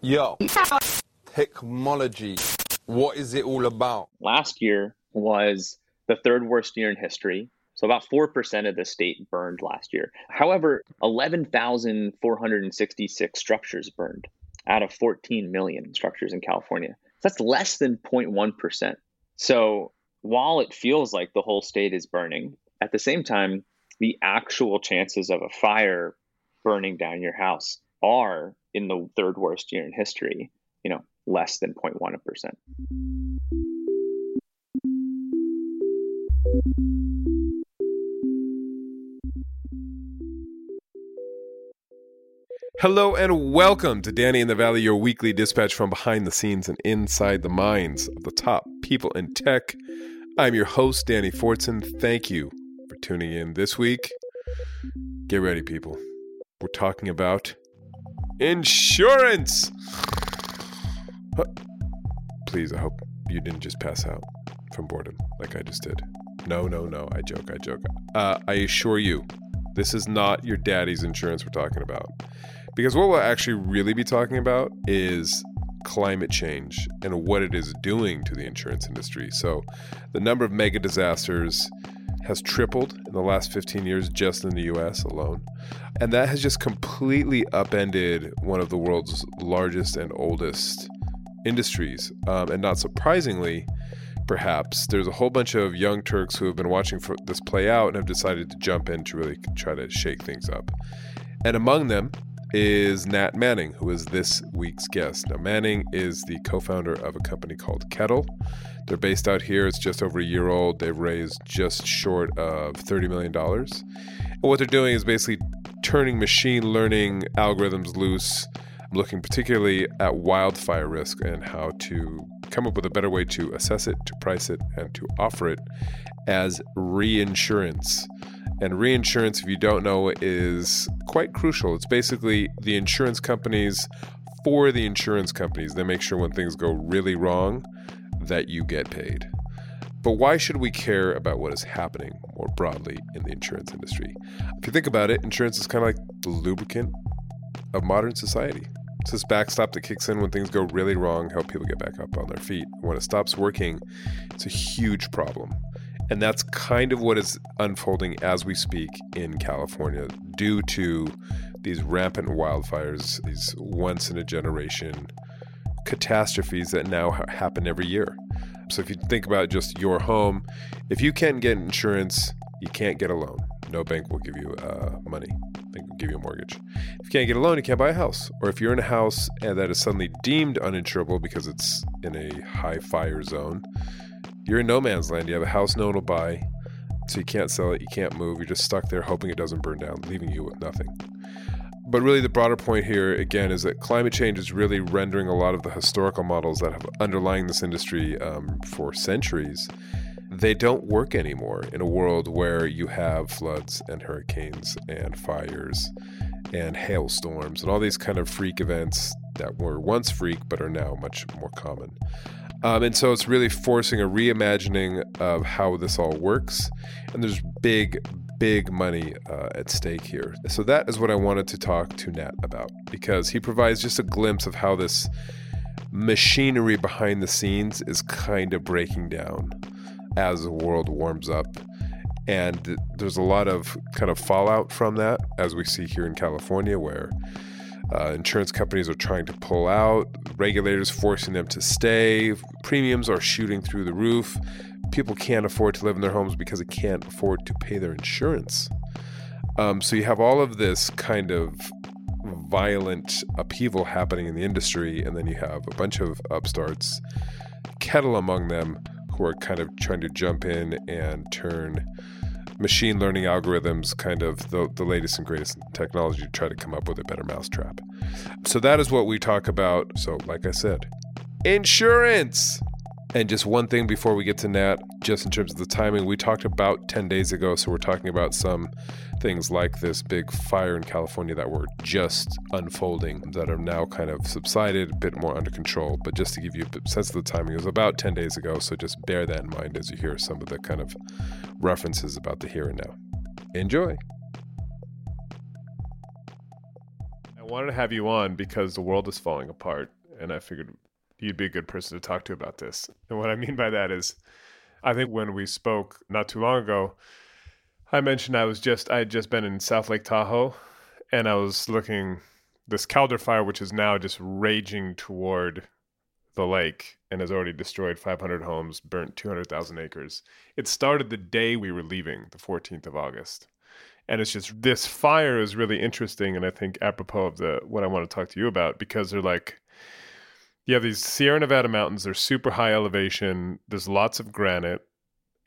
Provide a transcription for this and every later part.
Yo, technology. What is it all about? Last year was the third worst year in history. So about 4% of the state burned last year. However, 11,466 structures burned out of 14 million structures in California. So that's less than 0.1%. So while it feels like the whole state is burning, at the same time, the actual chances of a fire burning down your house are in the third worst year in history, you know, less than 0.1%. Hello and welcome to Danny in the Valley, your weekly dispatch from behind the scenes and inside the minds of the top people in tech. I'm your host, Danny Fortson. Thank you for tuning in this week. Get ready, people. We're talking about insurance. Please, I hope you didn't just pass out from boredom like I just did. No, no, no. I joke. I joke. Uh, I assure you, this is not your daddy's insurance we're talking about. Because what we'll actually really be talking about is climate change and what it is doing to the insurance industry. So, the number of mega disasters has tripled in the last 15 years just in the US alone. And that has just completely upended one of the world's largest and oldest industries. Um, and not surprisingly, perhaps, there's a whole bunch of young Turks who have been watching for this play out and have decided to jump in to really try to shake things up. And among them is Nat Manning, who is this week's guest. Now, Manning is the co founder of a company called Kettle. They're based out here. It's just over a year old. They've raised just short of $30 million. And what they're doing is basically turning machine learning algorithms loose, looking particularly at wildfire risk and how to come up with a better way to assess it, to price it, and to offer it as reinsurance. And reinsurance, if you don't know, is quite crucial. It's basically the insurance companies for the insurance companies. They make sure when things go really wrong that you get paid. But why should we care about what is happening more broadly in the insurance industry? If you think about it, insurance is kind of like the lubricant of modern society. It's this backstop that kicks in when things go really wrong, help people get back up on their feet. When it stops working, it's a huge problem. And that's kind of what is unfolding as we speak in California due to these rampant wildfires, these once in a generation catastrophes that now ha- happen every year. So if you think about just your home, if you can't get insurance, you can't get a loan. No bank will give you uh, money. They will give you a mortgage. If you can't get a loan, you can't buy a house. Or if you're in a house and that is suddenly deemed uninsurable because it's in a high fire zone, you're in no man's land. You have a house no one will buy, so you can't sell it, you can't move. You're just stuck there hoping it doesn't burn down, leaving you with nothing. But really, the broader point here, again, is that climate change is really rendering a lot of the historical models that have underlying this industry um, for centuries. They don't work anymore in a world where you have floods and hurricanes and fires and hailstorms and all these kind of freak events that were once freak but are now much more common. Um, and so it's really forcing a reimagining of how this all works. And there's big, big money uh, at stake here. So that is what I wanted to talk to Nat about because he provides just a glimpse of how this machinery behind the scenes is kind of breaking down as the world warms up. And there's a lot of kind of fallout from that, as we see here in California, where uh, insurance companies are trying to pull out, regulators forcing them to stay, premiums are shooting through the roof. People can't afford to live in their homes because they can't afford to pay their insurance. Um, so you have all of this kind of violent upheaval happening in the industry, and then you have a bunch of upstarts, Kettle among them, who are kind of trying to jump in and turn machine learning algorithms, kind of the, the latest and greatest technology to try to come up with a better mousetrap. So that is what we talk about. So, like I said, insurance. And just one thing before we get to Nat, just in terms of the timing, we talked about 10 days ago. So we're talking about some things like this big fire in California that were just unfolding that are now kind of subsided, a bit more under control. But just to give you a sense of the timing, it was about 10 days ago. So just bear that in mind as you hear some of the kind of references about the here and now. Enjoy. I wanted to have you on because the world is falling apart, and I figured you'd be a good person to talk to about this. And what I mean by that is, I think when we spoke not too long ago, I mentioned I was just I had just been in South Lake Tahoe, and I was looking this Caldor fire, which is now just raging toward the lake and has already destroyed 500 homes, burnt 200,000 acres. It started the day we were leaving, the 14th of August and it's just this fire is really interesting and i think apropos of the what i want to talk to you about because they're like you have these sierra nevada mountains they're super high elevation there's lots of granite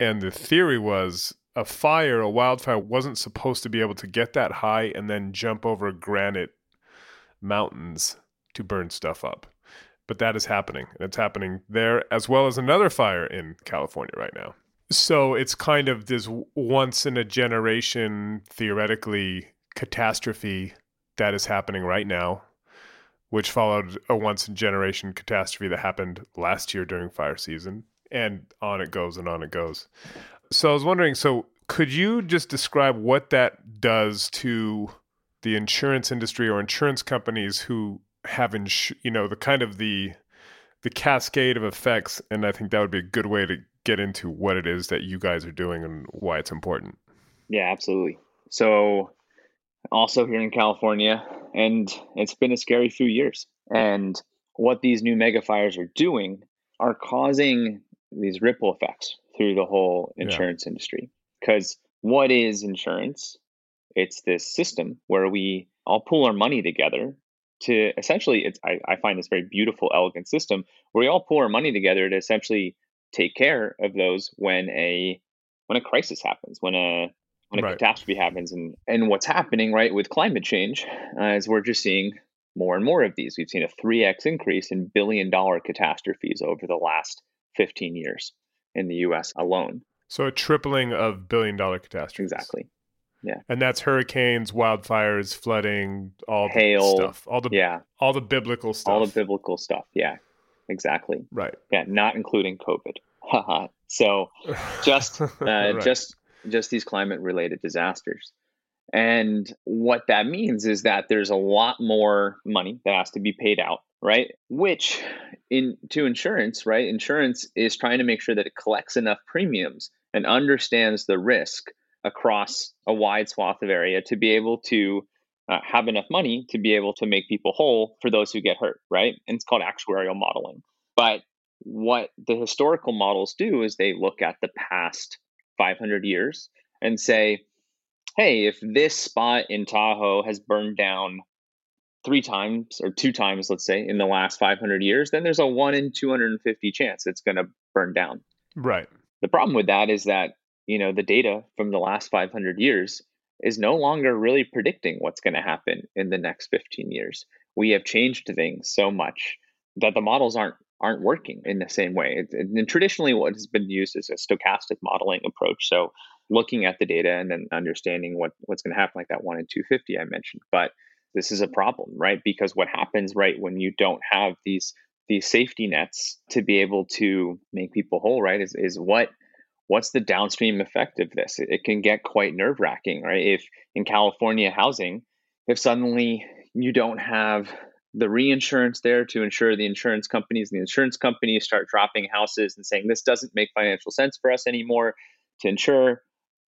and the theory was a fire a wildfire wasn't supposed to be able to get that high and then jump over granite mountains to burn stuff up but that is happening and it's happening there as well as another fire in california right now so it's kind of this once in a generation, theoretically, catastrophe that is happening right now, which followed a once in a generation catastrophe that happened last year during fire season. And on it goes and on it goes. So I was wondering so, could you just describe what that does to the insurance industry or insurance companies who have, insu- you know, the kind of the the cascade of effects and i think that would be a good way to get into what it is that you guys are doing and why it's important. Yeah, absolutely. So, also here in California, and it's been a scary few years. And what these new mega fires are doing are causing these ripple effects through the whole insurance yeah. industry. Because what is insurance? It's this system where we all pool our money together to essentially, it's, I, I find this very beautiful, elegant system where we all pool our money together to essentially take care of those when a when a crisis happens, when a when a right. catastrophe happens, and and what's happening right with climate change uh, is we're just seeing more and more of these. We've seen a three x increase in billion dollar catastrophes over the last fifteen years in the U.S. alone. So a tripling of billion dollar catastrophes. Exactly. Yeah. And that's hurricanes, wildfires, flooding, all hail stuff. All the yeah. all the biblical stuff. All the biblical stuff. Yeah exactly. Right. Yeah, not including COVID. so just uh, right. just just these climate related disasters. And what that means is that there's a lot more money that has to be paid out, right? Which in to insurance, right? Insurance is trying to make sure that it collects enough premiums and understands the risk across a wide swath of area to be able to uh, have enough money to be able to make people whole for those who get hurt, right? And it's called actuarial modeling. But what the historical models do is they look at the past 500 years and say, hey, if this spot in Tahoe has burned down three times or two times, let's say, in the last 500 years, then there's a one in 250 chance it's going to burn down. Right. The problem with that is that, you know, the data from the last 500 years is no longer really predicting what's going to happen in the next 15 years. We have changed things so much that the models aren't aren't working in the same way. It, it, and traditionally, what has been used is a stochastic modeling approach. So looking at the data and then understanding what what's going to happen, like that one in 250 I mentioned. But this is a problem, right? Because what happens, right, when you don't have these these safety nets to be able to make people whole, right, is is what what's the downstream effect of this? It, it can get quite nerve wracking, right? If in California housing, if suddenly you don't have the reinsurance there to ensure the insurance companies, and the insurance companies start dropping houses and saying this doesn't make financial sense for us anymore to insure.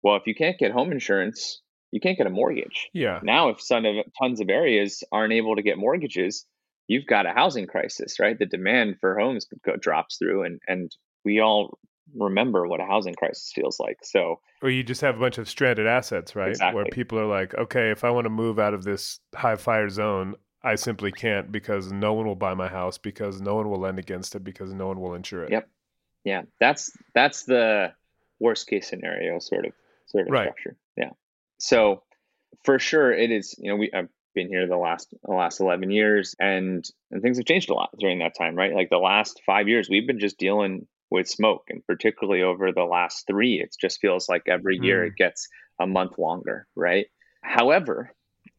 Well, if you can't get home insurance, you can't get a mortgage. Yeah. Now, if some of tons of areas aren't able to get mortgages, you've got a housing crisis, right? The demand for homes drops through, and and we all remember what a housing crisis feels like. So, or you just have a bunch of stranded assets, right? Exactly. Where people are like, okay, if I want to move out of this high fire zone, I simply can't because no one will buy my house because no one will lend against it because no one will insure it. Yep. Yeah, that's that's the worst case scenario sort of sort of right. structure. Yeah. So for sure it is, you know, we I've been here the last the last 11 years and and things have changed a lot during that time, right? Like the last 5 years we've been just dealing with smoke and particularly over the last 3 it just feels like every mm. year it gets a month longer, right? However,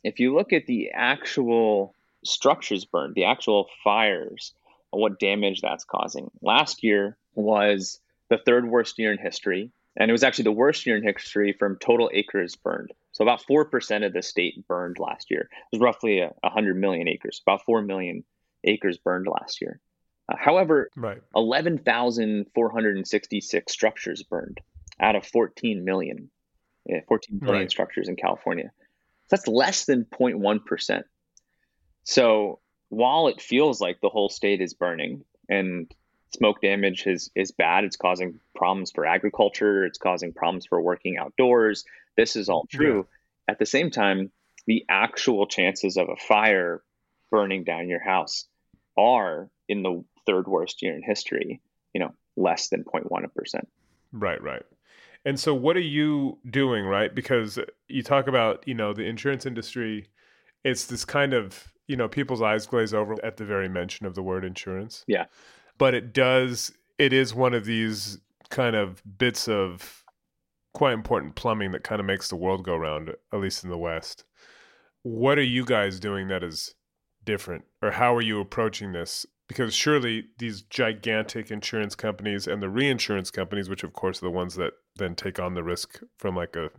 if you look at the actual structures burned, the actual fires, what damage that's causing. Last year was the third worst year in history, and it was actually the worst year in history from total acres burned. So about 4% of the state burned last year. It was roughly a 100 million acres, about 4 million acres burned last year. Uh, however, Right. 11,466 structures burned out of 14 million, yeah, 14 million Right. structures in California. So that's less than 0.1%. So while it feels like the whole state is burning and smoke damage is, is bad, it's causing problems for agriculture, it's causing problems for working outdoors. This is all true. At the same time, the actual chances of a fire burning down your house are in the third worst year in history, you know, less than 0.1%. Right, right. And so what are you doing, right? Because you talk about, you know, the insurance industry, it's this kind of, you know, people's eyes glaze over at the very mention of the word insurance. Yeah. But it does it is one of these kind of bits of quite important plumbing that kind of makes the world go round, at least in the West. What are you guys doing that is different? Or how are you approaching this? Because surely these gigantic insurance companies and the reinsurance companies, which of course are the ones that then take on the risk from like a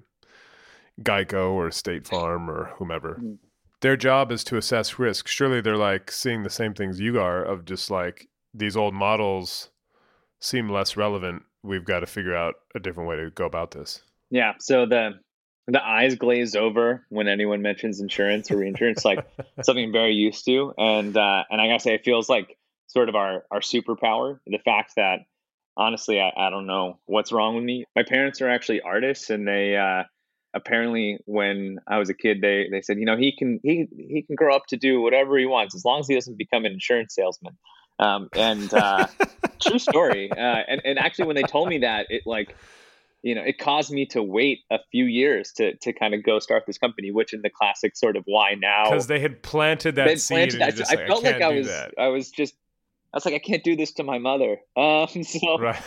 Geico or State Farm or whomever, Mhm. their job is to assess risk. Surely they're like seeing the same things you are of just like these old models seem less relevant. We've got to figure out a different way to go about this. Yeah. So the the eyes glaze over when anyone mentions insurance or reinsurance, like something I'm very used to. And uh, and I gotta say, it feels like sort of our our superpower. The fact that honestly, I, I don't know what's wrong with me. My parents are actually artists, and they uh, apparently when I was a kid, they they said, you know, he can he he can grow up to do whatever he wants as long as he doesn't become an insurance salesman. Um, and uh, true story. Uh, and and actually, when they told me that, it like you know, it caused me to wait a few years to to kind of go start this company, which in the classic sort of why now Because they had planted that seed. planted that. I felt like I was that. I was just I was like I can't do this to my mother. Um, so Right.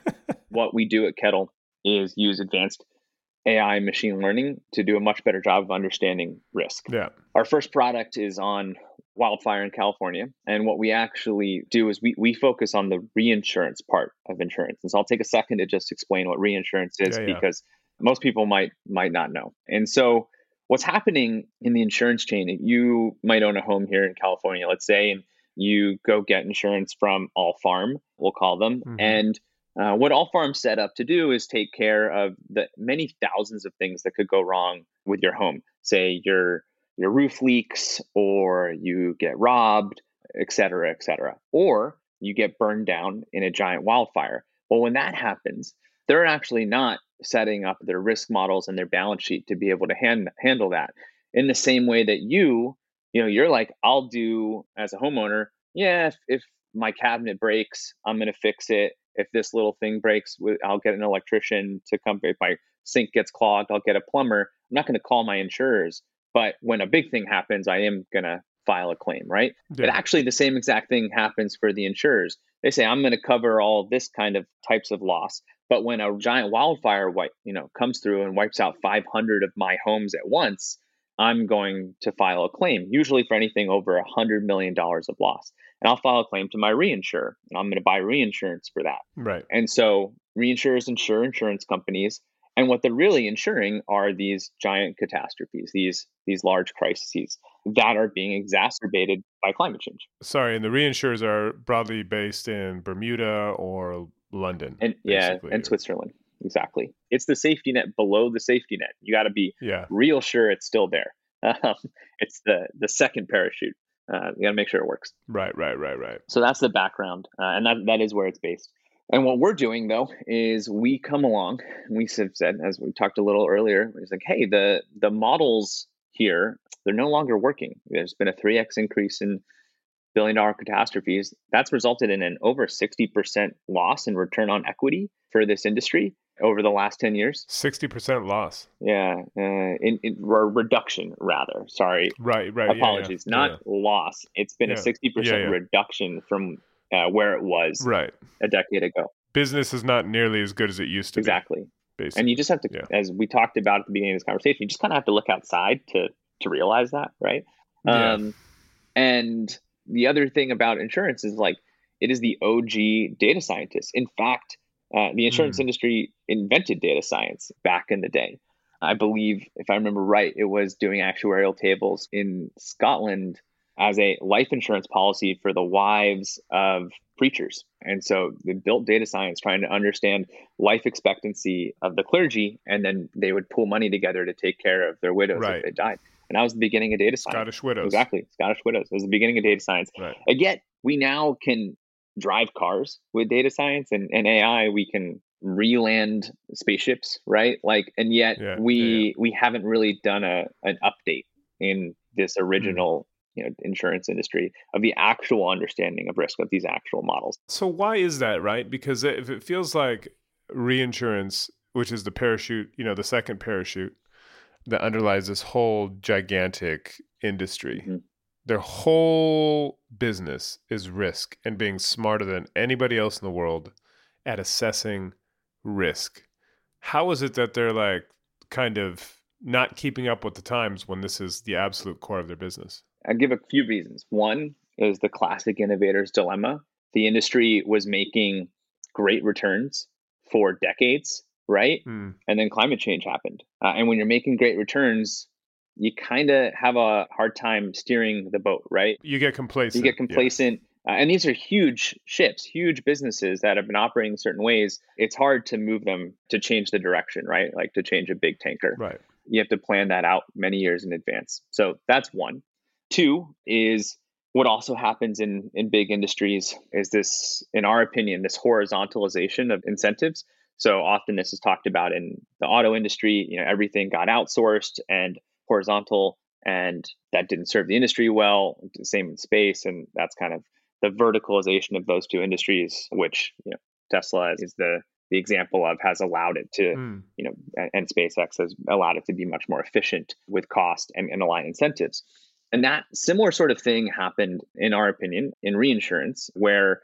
what we do at Kettle is use advanced AI and machine learning to do a much better job of understanding risk. yeah. Our first product is on wildfire in California. And what we actually do is we, we focus on the reinsurance part of insurance. And so I'll take a second to just explain what reinsurance is Yeah, yeah. because most people might might not know. And so what's happening in the insurance chain, you might own a home here in California, let's say, and you go get insurance from All Farm, we'll call them. Mhm. And uh, what All Farms set up to do is take care of the many thousands of things that could go wrong with your home. Say your your roof leaks, or you get robbed, et cetera, et cetera, or you get burned down in a giant wildfire. Well, when that happens, they're actually not setting up their risk models and their balance sheet to be able to hand, handle that in the same way that you, you know, you're like, I'll do as a homeowner, yeah, if, if my cabinet breaks, I'm going to fix it. If this little thing breaks, I'll get an electrician to come. If my sink gets clogged, I'll get a plumber. I'm not going to call my insurers. But when a big thing happens, I am going to file a claim, right? But actually, the same exact thing happens for the insurers. They say, I'm going to cover all this kind of types of loss. But when a giant wildfire wipe, you know, comes through and wipes out 500 of my homes at once, I'm going to file a claim, usually for anything over $100 million of loss. And I'll file a claim to my reinsurer, and I'm going to buy reinsurance for that. Right. And so reinsurers insure insurance companies. And what they're really insuring are these giant catastrophes, these these large crises that are being exacerbated by climate change. Sorry, and the reinsurers are broadly based in Bermuda or London. And yeah, and Switzerland. Exactly. It's the safety net below the safety net. You got to be Yeah. real sure it's still there. Um, it's the the second parachute. Uh, you got to make sure it works. Right, right, right, right. So that's the background, uh, and that that is where it's based. And what we're doing though is we come along. We have said, as we talked a little earlier, it's like, hey, the the models here they're no longer working. There's been a three x increase in billion dollar catastrophes. That's resulted in an over sixty percent loss in return on equity for this industry over the last ten years. 60% loss. Yeah, uh, in, in or reduction rather. Sorry, Right, right. yeah, yeah, apologies, not yeah. loss. It's been Yeah. a 60% yeah. reduction from uh, where it was Right. a decade ago. Business is not nearly as good as it used to Exactly. be. Basically. And you just have to, Yeah. as we talked about at the beginning of this conversation, you just kind of have to look outside to to realize that, right? Yeah. Um, and the other thing about insurance is like it is the OG data scientist. In fact, uh, the insurance Mm. industry invented data science back in the day. I believe, if I remember right, it was doing actuarial tables in Scotland as a life insurance policy for the wives of preachers. And so they built data science trying to understand life expectancy of the clergy, and then they would pull money together to take care of their widows Right. if they died. And that was the beginning of data science. Scottish widows. Exactly. Scottish widows. It was the beginning of data science. Right. And yet we now can drive cars with data science and, and AI. We can re-land spaceships, right? Like, and yet Yeah, we yeah, we haven't really done a an update in this Hmm. original you know insurance industry of the actual understanding of risk of these actual models. So why is that, right? Because if it feels like reinsurance, which is the parachute, you know, the second parachute that underlies this whole gigantic industry. Mhm. Their whole business is risk and being smarter than anybody else in the world at assessing risk. How is it that they're like kind of not keeping up with the times when this is the absolute core of their business? I'll give a few reasons. One is the classic innovator's dilemma. The industry was making great returns for decades, right? Hmm. And then climate change happened. Uh, and when you're making great returns, you kind of have a hard time steering the boat, right? You get complacent. You get yeah. complacent. Uh, and these are huge ships, huge businesses that have been operating certain ways. It's hard to move them to change the direction, right? Like to change a big tanker Right. you have to plan that out many years in advance. So that's one. Two is what also happens in in big industries is this, in our opinion, this horizontalization of incentives. So often this is talked about in the auto industry. You know, everything got outsourced and horizontal, and that didn't serve the industry well. Same in space, and that's kind of the verticalization of those two industries, which you know Tesla is the the example of has allowed it to Hmm. you know, and, and SpaceX has allowed it to be much more efficient with cost and, and align incentives. And that similar sort of thing happened, in our opinion, in reinsurance, where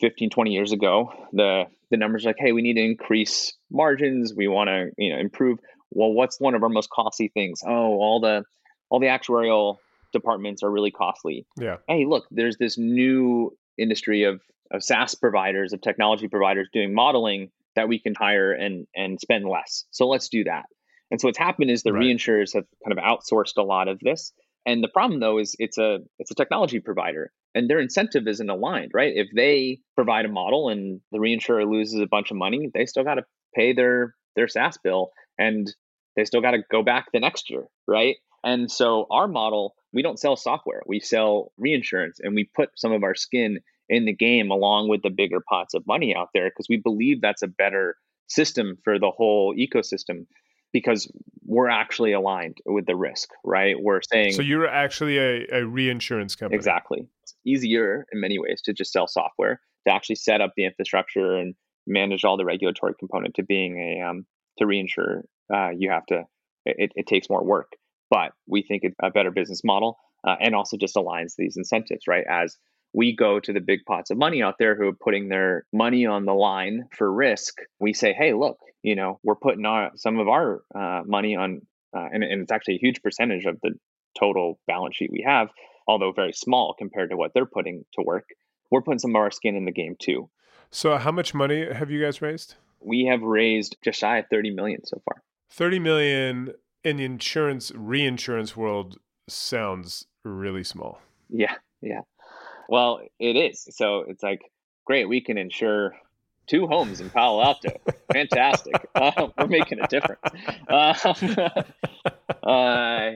15, 20 years ago, the the numbers like, hey, we need to increase margins, we want to, you know, improve. Well, what's one of our most costly things? Oh, all the all the actuarial departments are really costly Yeah. hey, look, there's this new industry of, of SaaS providers, of technology providers doing modeling that we can hire and and spend less. So let's do that. And so what's happened is the Right. reinsurers have kind of outsourced a lot of this. And the problem though is it's a it's a technology provider and their incentive isn't aligned, right? If they provide a model and the reinsurer loses a bunch of money, they still got to pay their their SaaS bill and they still got to go back the next year, right? And so our model, we don't sell software, we sell reinsurance and we put some of our skin in the game along with the bigger pots of money out there because we believe that's a better system for the whole ecosystem because we're actually aligned with the risk, right? We're saying So you're actually a, a reinsurance company. Exactly. It's easier in many ways to just sell software to actually set up the infrastructure and manage all the regulatory component to being a um, to reinsure. Uh, you have to. It, it takes more work, but we think it's a better business model uh, and also just aligns these incentives, right? As we go to the big pots of money out there who are putting their money on the line for risk, we say, hey, look, you know, we're putting our, some of our uh, money on, uh, and, and it's actually a huge percentage of the total balance sheet we have although very small compared to what they're putting to work. We're putting some of our skin in the game too. So how much money have you guys raised? We have raised just shy of 30 million so far. 30 million in the insurance reinsurance world sounds really small. Yeah, yeah. Well, it is. So it's like, great, we can insure two homes in Palo Alto. Fantastic. Uh, we're making a difference. Uh, uh,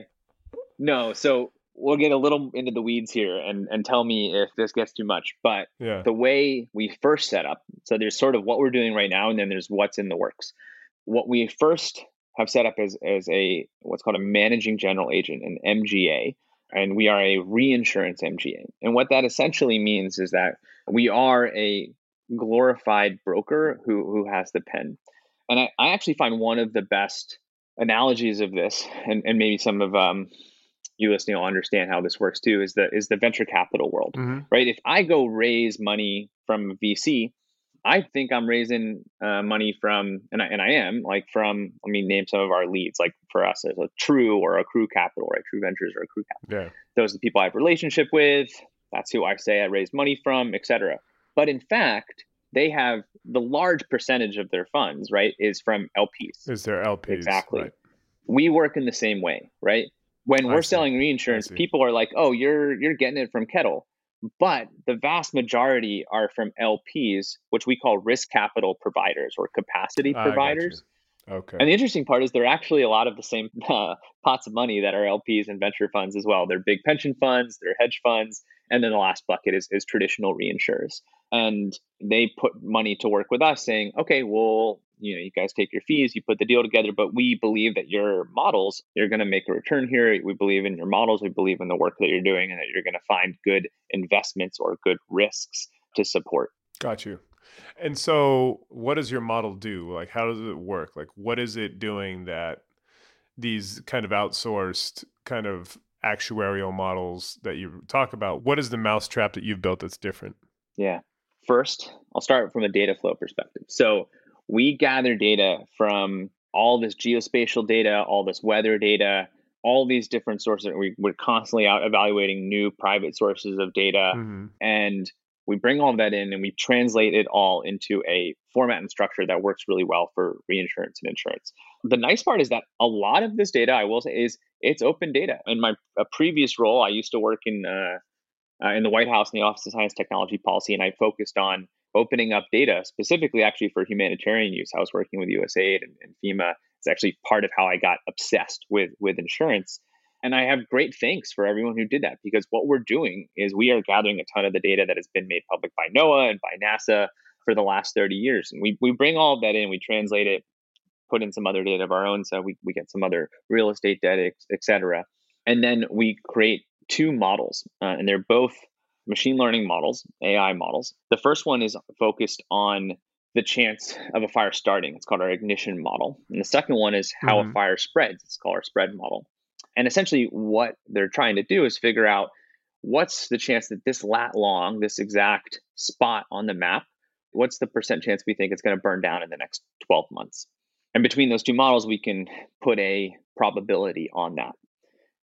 no, so we'll get a little into the weeds here and, and tell me if this gets too much. But Yeah. the way we first set up so there's sort of what we're doing right now and then there's what's in the works what we first have set up as, as a what's called a managing general agent an mga and we are a reinsurance mga and what that essentially means is that we are a glorified broker who, who has the pen and I, I actually find one of the best analogies of this and, and maybe some of um, you listening will understand how this works too is the is the venture capital world Mhm. right? If I go raise money from VC, I think I'm raising uh, money from, and I, and I am like from. Let me name some of our leads. Like for us, as a True or a Crew Capital, right? True Ventures or a Crew Capital. Yeah. Those are the people I have relationship with. That's who I say I raise money from, etc. But in fact, they have the large percentage of their funds, right, is from LPs. Is there LPs? Exactly. Right. we work in the same way, right? When I we're see. selling reinsurance, people are like, "Oh, you're you're getting it from Kettle." But the vast majority are from LPs, which we call risk capital providers or capacity I providers. Okay. And the interesting part is they're actually a lot of the same uh, pots of money that are LPs and venture funds as well. They're big pension funds, they're hedge funds, and then the last bucket is, is traditional reinsurers. And they put money to work with us saying, okay, well, you know, you guys take your fees, you put the deal together, but we believe that your models, you're going to make a return here. We believe in your models. We believe in the work that you're doing and that you're going to find good investments or good risks to support. Got you. And so, what does your model do? Like, how does it work? Like, what is it doing that these kind of outsourced kind of actuarial models that you talk about? What is the mousetrap that you've built that's different? Yeah. First, I'll start from a data flow perspective. So we gather data from all this geospatial data, all this weather data, all these different sources. We, we're constantly out evaluating new private sources of data. hmm And we bring all that in and we translate it all into a format and structure that works really well for reinsurance and insurance. The nice part is that a lot of this data, I will say, is it's open data. In my a previous role, I used to work in uh, uh, in the White House in the Office of Science Technology Policy, and I focused on opening up data specifically actually for humanitarian use. I was working with USAID and, and FEMA. It's actually part of how I got obsessed with with insurance. And I have great thanks for everyone who did that because what we're doing is we are gathering a ton of the data that has been made public by NOAA and by NASA for the last 30 years. And we, we bring all of that in, we translate it, put in some other data of our own. So we, we get some other real estate data, et cetera. And then we create two models, uh, and they're both machine learning models, AI models. The first one is focused on the chance of a fire starting. It's called our ignition model. And the second one is how Mhm. a fire spreads. It's called our spread model. And essentially, what they're trying to do is figure out what's the chance that this lat long, this exact spot on the map, what's the percent chance we think it's going to burn down in the next 12 months? And between those two models, we can put a probability on that.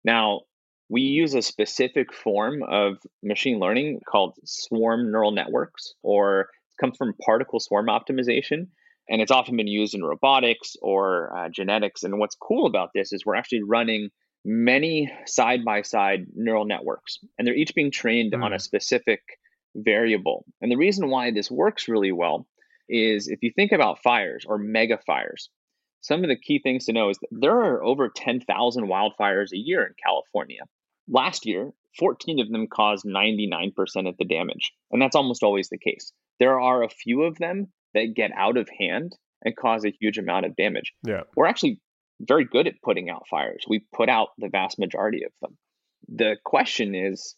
Now, we use a specific form of machine learning called swarm neural networks, or it comes from particle swarm optimization. And it's often been used in robotics or uh, genetics. And what's cool about this is we're actually running many side by side neural networks, and they're each being trained on a specific variable. And the reason why this works really well is if you think about fires or mega fires, some of the key things to know is that there are over 10,000 wildfires a year in California. Last year, 14 of them caused 99% of the damage. And that's almost always the case. There are a few of them that get out of hand and cause a huge amount of damage. Yeah. We're actually very good at putting out fires. We put out the vast majority of them. The question is,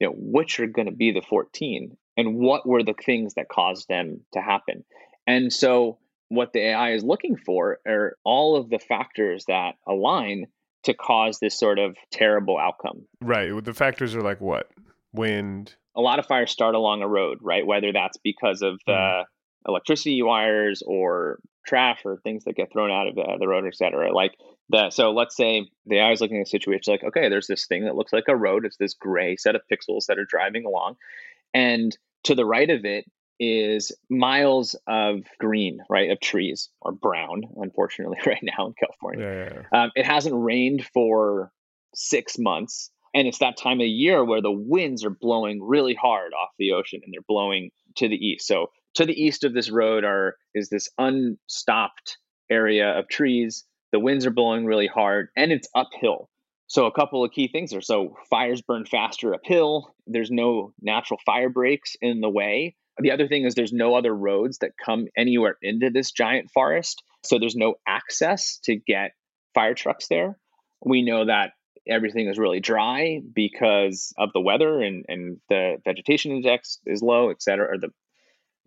you know, which are going to be the 14 and what were the things that caused them to happen? And so what the AI is looking for are all of the factors that align to cause this sort of terrible outcome. Right. The factors are like what? Wind. A lot of fires start along a road, right? Whether that's because of the mm-hmm. electricity wires or trash or things that get thrown out of the, the road, et cetera. Like the, So let's say the AI is looking at a situation like, okay, there's this thing that looks like a road. It's this gray set of pixels that are driving along. And to the right of it is miles of green, right, of trees or brown, unfortunately, right now in California. Yeah. Um, it hasn't rained for six months. And it's that time of year where the winds are blowing really hard off the ocean and they're blowing to the east. So to the east of this road are is this unstopped area of trees. The winds are blowing really hard and it's uphill. So a couple of key things are so fires burn faster uphill. There's no natural fire breaks in the way. The other thing is there's no other roads that come anywhere into this giant forest. So there's no access to get fire trucks there. We know that everything is really dry because of the weather and, and the vegetation index is low, et cetera, or the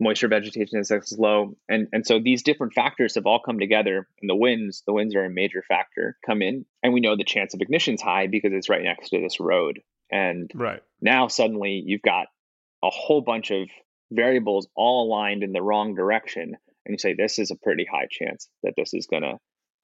moisture vegetation index is low. And, and so these different factors have all come together and the winds, the winds are a major factor, come in. And we know the chance of ignition is high because it's right next to this road. And Right. now suddenly you've got a whole bunch of variables all aligned in the wrong direction. And you say, this is a pretty high chance that this is gonna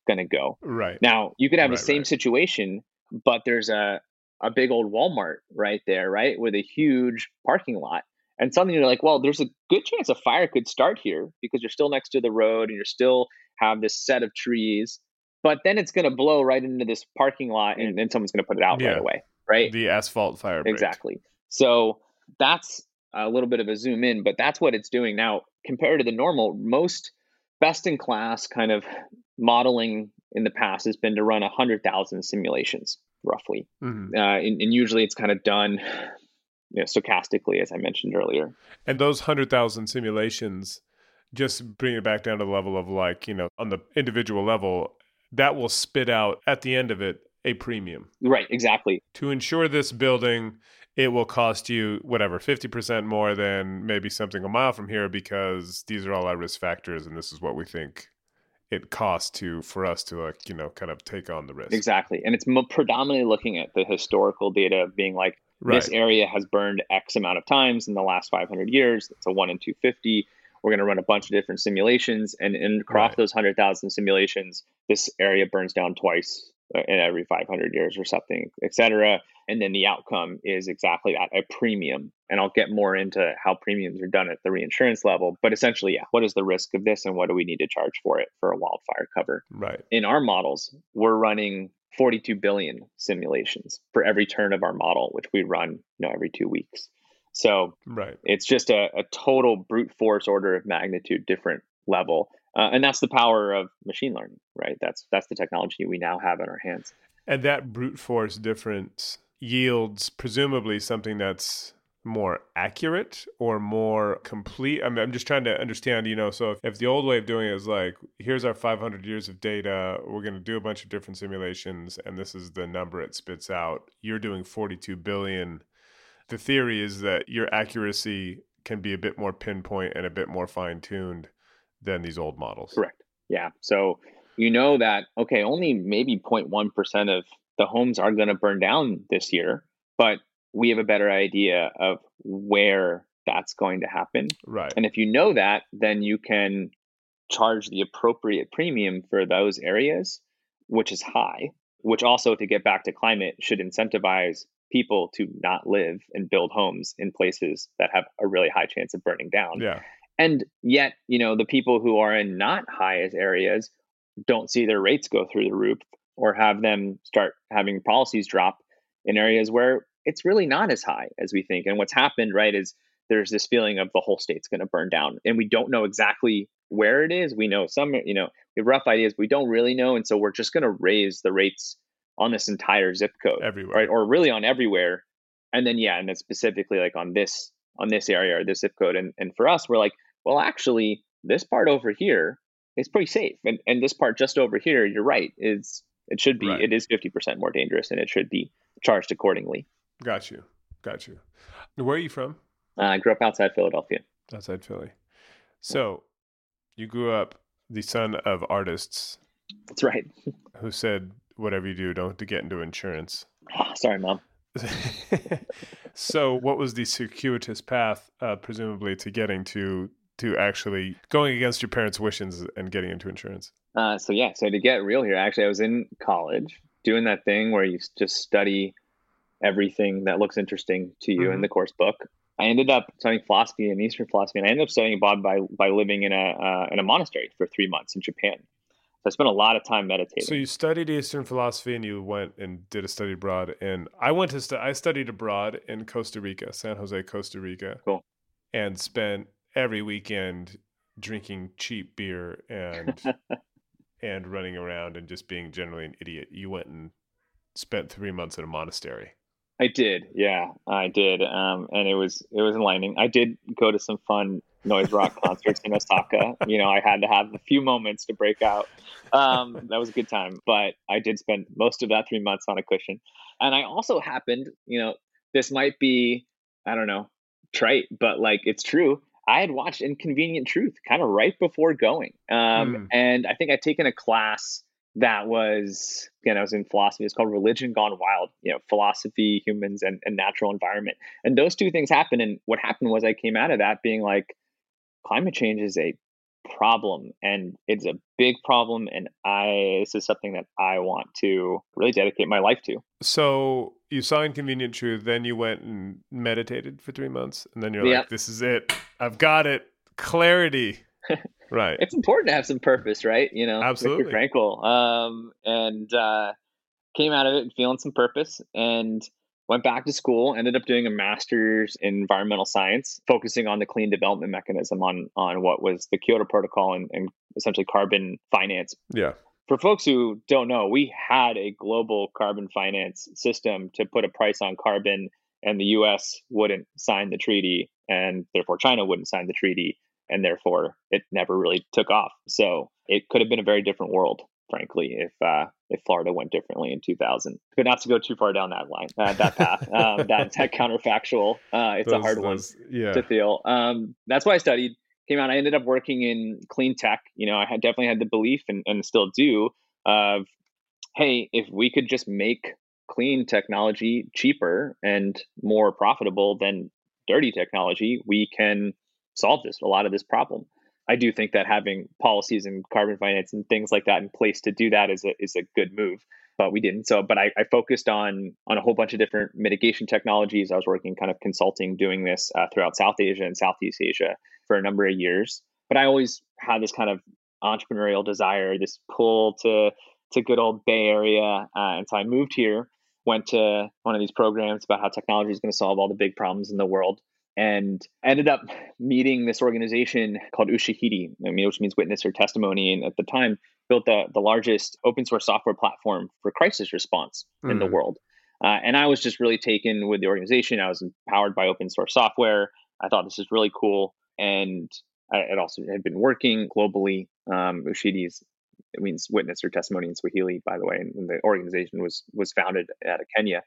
gonna go. Right. Now you could have Right, the same right. situation, but there's a a big old Walmart right there, right, with a huge parking lot. And suddenly you're like, well, there's a good chance a fire could start here because you're still next to the road and you're still have this set of trees. but then it's going to blow right into this parking lot and then someone's going to put it out Yeah. right away. Right. The asphalt fire. break. Exactly. So that's a little bit of a zoom in, but that's what it's doing now compared to the normal. Most best in class kind of modeling in the past has been to run 100,000 simulations roughly. Mhm. Uh, and, and usually it's kind of done you know, stochastically, as I mentioned earlier. And those 100,000 simulations, just bring it back down to the level of like, you know, on the individual level, that will spit out at the end of it a premium. Right, exactly. To insure this building, it will cost you whatever, 50% more than maybe something a mile from here because these are all our risk factors and this is what we think it costs to for us to like, you know, kind of take on the risk. Exactly. And it's predominantly looking at the historical data being like, Right. this area has burned X amount of times in the last 500 years. It's a one in 250. We're going to run a bunch of different simulations, and, and across Right. those 100,000 simulations, this area burns down twice Uh, in every 500 years or something, et cetera. And then the outcome is exactly that a premium. And I'll get more into how premiums are done at the reinsurance level. But essentially, yeah, what is the risk of this and what do we need to charge for it for a wildfire cover? Right. in our models, we're running 42 billion simulations for every turn of our model, which we run, you know, every two weeks. So Right. it's just a, a total brute force order of magnitude different level, uh, and that's the power of machine learning, right? That's that's the technology we now have in our hands. And that brute force difference yields presumably something that's more accurate or more complete. I I'm just trying to understand, you know, so if, if the old way of doing it is like, here's our 500 years of data, we're going to do a bunch of different simulations, and this is the number it spits out, you're doing 42 billion. The theory is that your accuracy can be a bit more pinpoint and a bit more fine tuned than these old models. Correct. Yeah. So you know that okay, only maybe 0.1% of the homes are going to burn down this year, but we have a better idea of where that's going to happen. Right. And if you know that, then you can charge the appropriate premium for those areas, which is high, which also, to get back to climate, should incentivize people to not live and build homes in places that have a really high chance of burning down. yeah. And yet, you know, the people who are in not highest areas don't see their rates go through the roof or have them start having policies drop in areas where it's really not as high as we think. And what's happened, right, is there's this feeling of the whole state's going to burn down. And we don't know exactly where it is. We know some, you know, we have rough ideas, we don't really know. And so we're just going to raise the rates on this entire zip code, Everywhere. right? Or really on everywhere. And then, yeah, and then specifically like on this on this area or this zip code. And and for us, we're like, well, actually, this part over here is pretty safe, and and this part just over here, you're right, is it should be Right. it is fifty percent more dangerous, and it should be charged accordingly. Got you. Got you. Where are you from? Uh, I grew up outside Philadelphia. outside Philly. So, you grew up the son of artists That's right. who said, "Whatever you do, don't get into insurance." Sorry, mom. So, what was the circuitous path, uh, presumably, to getting to to actually going against your parents' wishes and getting into insurance? Uh, so yeah, so to get real here, actually, I was in college doing that thing where you just study everything that looks interesting to you in Mhm. the course book. I ended up studying philosophy and Eastern philosophy, and I ended up studying abroad by by living in a uh, in a monastery for three months in Japan. So I spent a lot of time meditating. So you studied Eastern philosophy and you went and did a study abroad. And I went to stu- I studied abroad in Costa Rica, San Jose, Costa Rica. Cool. And spent every weekend drinking cheap beer and and running around and just being generally an idiot. You went and spent three months in a monastery. I did, yeah, I did, um, and it was it was enlightening. I did go to some fun noise rock concerts in Osaka. You know, I had to have a few moments to break out. Um, that was a good time, but I did spend most of that three months on a cushion, and I also happened, you know, this might be, I don't know, trite, but like it's true. I had watched Inconvenient Truth kind of right before going, um, Hmm. and I think I'd taken a class that was again I was in philosophy. It's called Religion Gone Wild. You know, philosophy, humans, and, and natural environment. And those two things happened. And what happened was I came out of that being like, climate change is a problem, and it's a big problem. And I this is something that I want to really dedicate my life to. So you saw Inconvenient Truth, then you went and meditated for three months, and then you're Yeah. like, "This is it. I've got it. Clarity." right. it's important to have some purpose, right? You know, Absolutely. Viktor Frankl. Um, and uh, came out of it feeling some purpose and went back to school. Ended up doing a master's in environmental science, focusing on the clean development mechanism on on what was the Kyoto Protocol and, and essentially carbon finance. Yeah. For folks who don't know, we had a global carbon finance system to put a price on carbon, and the U.S. wouldn't sign the treaty, and therefore China wouldn't sign the treaty and therefore it never really took off. So it could have been a very different world, frankly, if uh, if Florida went differently in 2000. But not to go too far down that line, uh, that path. um, that's that counterfactual. Uh, it's Those- a hard those- Yeah. one to feel. Um, that's why I studied. Came out. I ended up working in clean tech. You know, I had definitely had the belief and, and still do of, hey, if we could just make clean technology cheaper and more profitable than dirty technology, we can solve this a lot of this problem. I do think that having policies and carbon finance and things like that in place to do that is a is a good move. But we didn't. So, but I, I focused on on a whole bunch of different mitigation technologies. I was working kind of consulting, doing this uh, throughout South Asia and Southeast Asia for a number of years. But I always had this kind of entrepreneurial desire, this pull to to good old Bay Area, uh, and so I moved here. Went to one of these programs about how technology is going to solve all the big problems in the world and ended up meeting this organization called Ushahidi, which means witness or testimony. And at the time, built the, the largest open source software platform for crisis response in the Mhm. world. Uh, and I was just really taken with the organization. I was empowered by open source software. I thought this is really cool. And I it also had been working globally. Um, it means witness or testimony in Swahili, by the way. And the organization was was founded out of Kenya.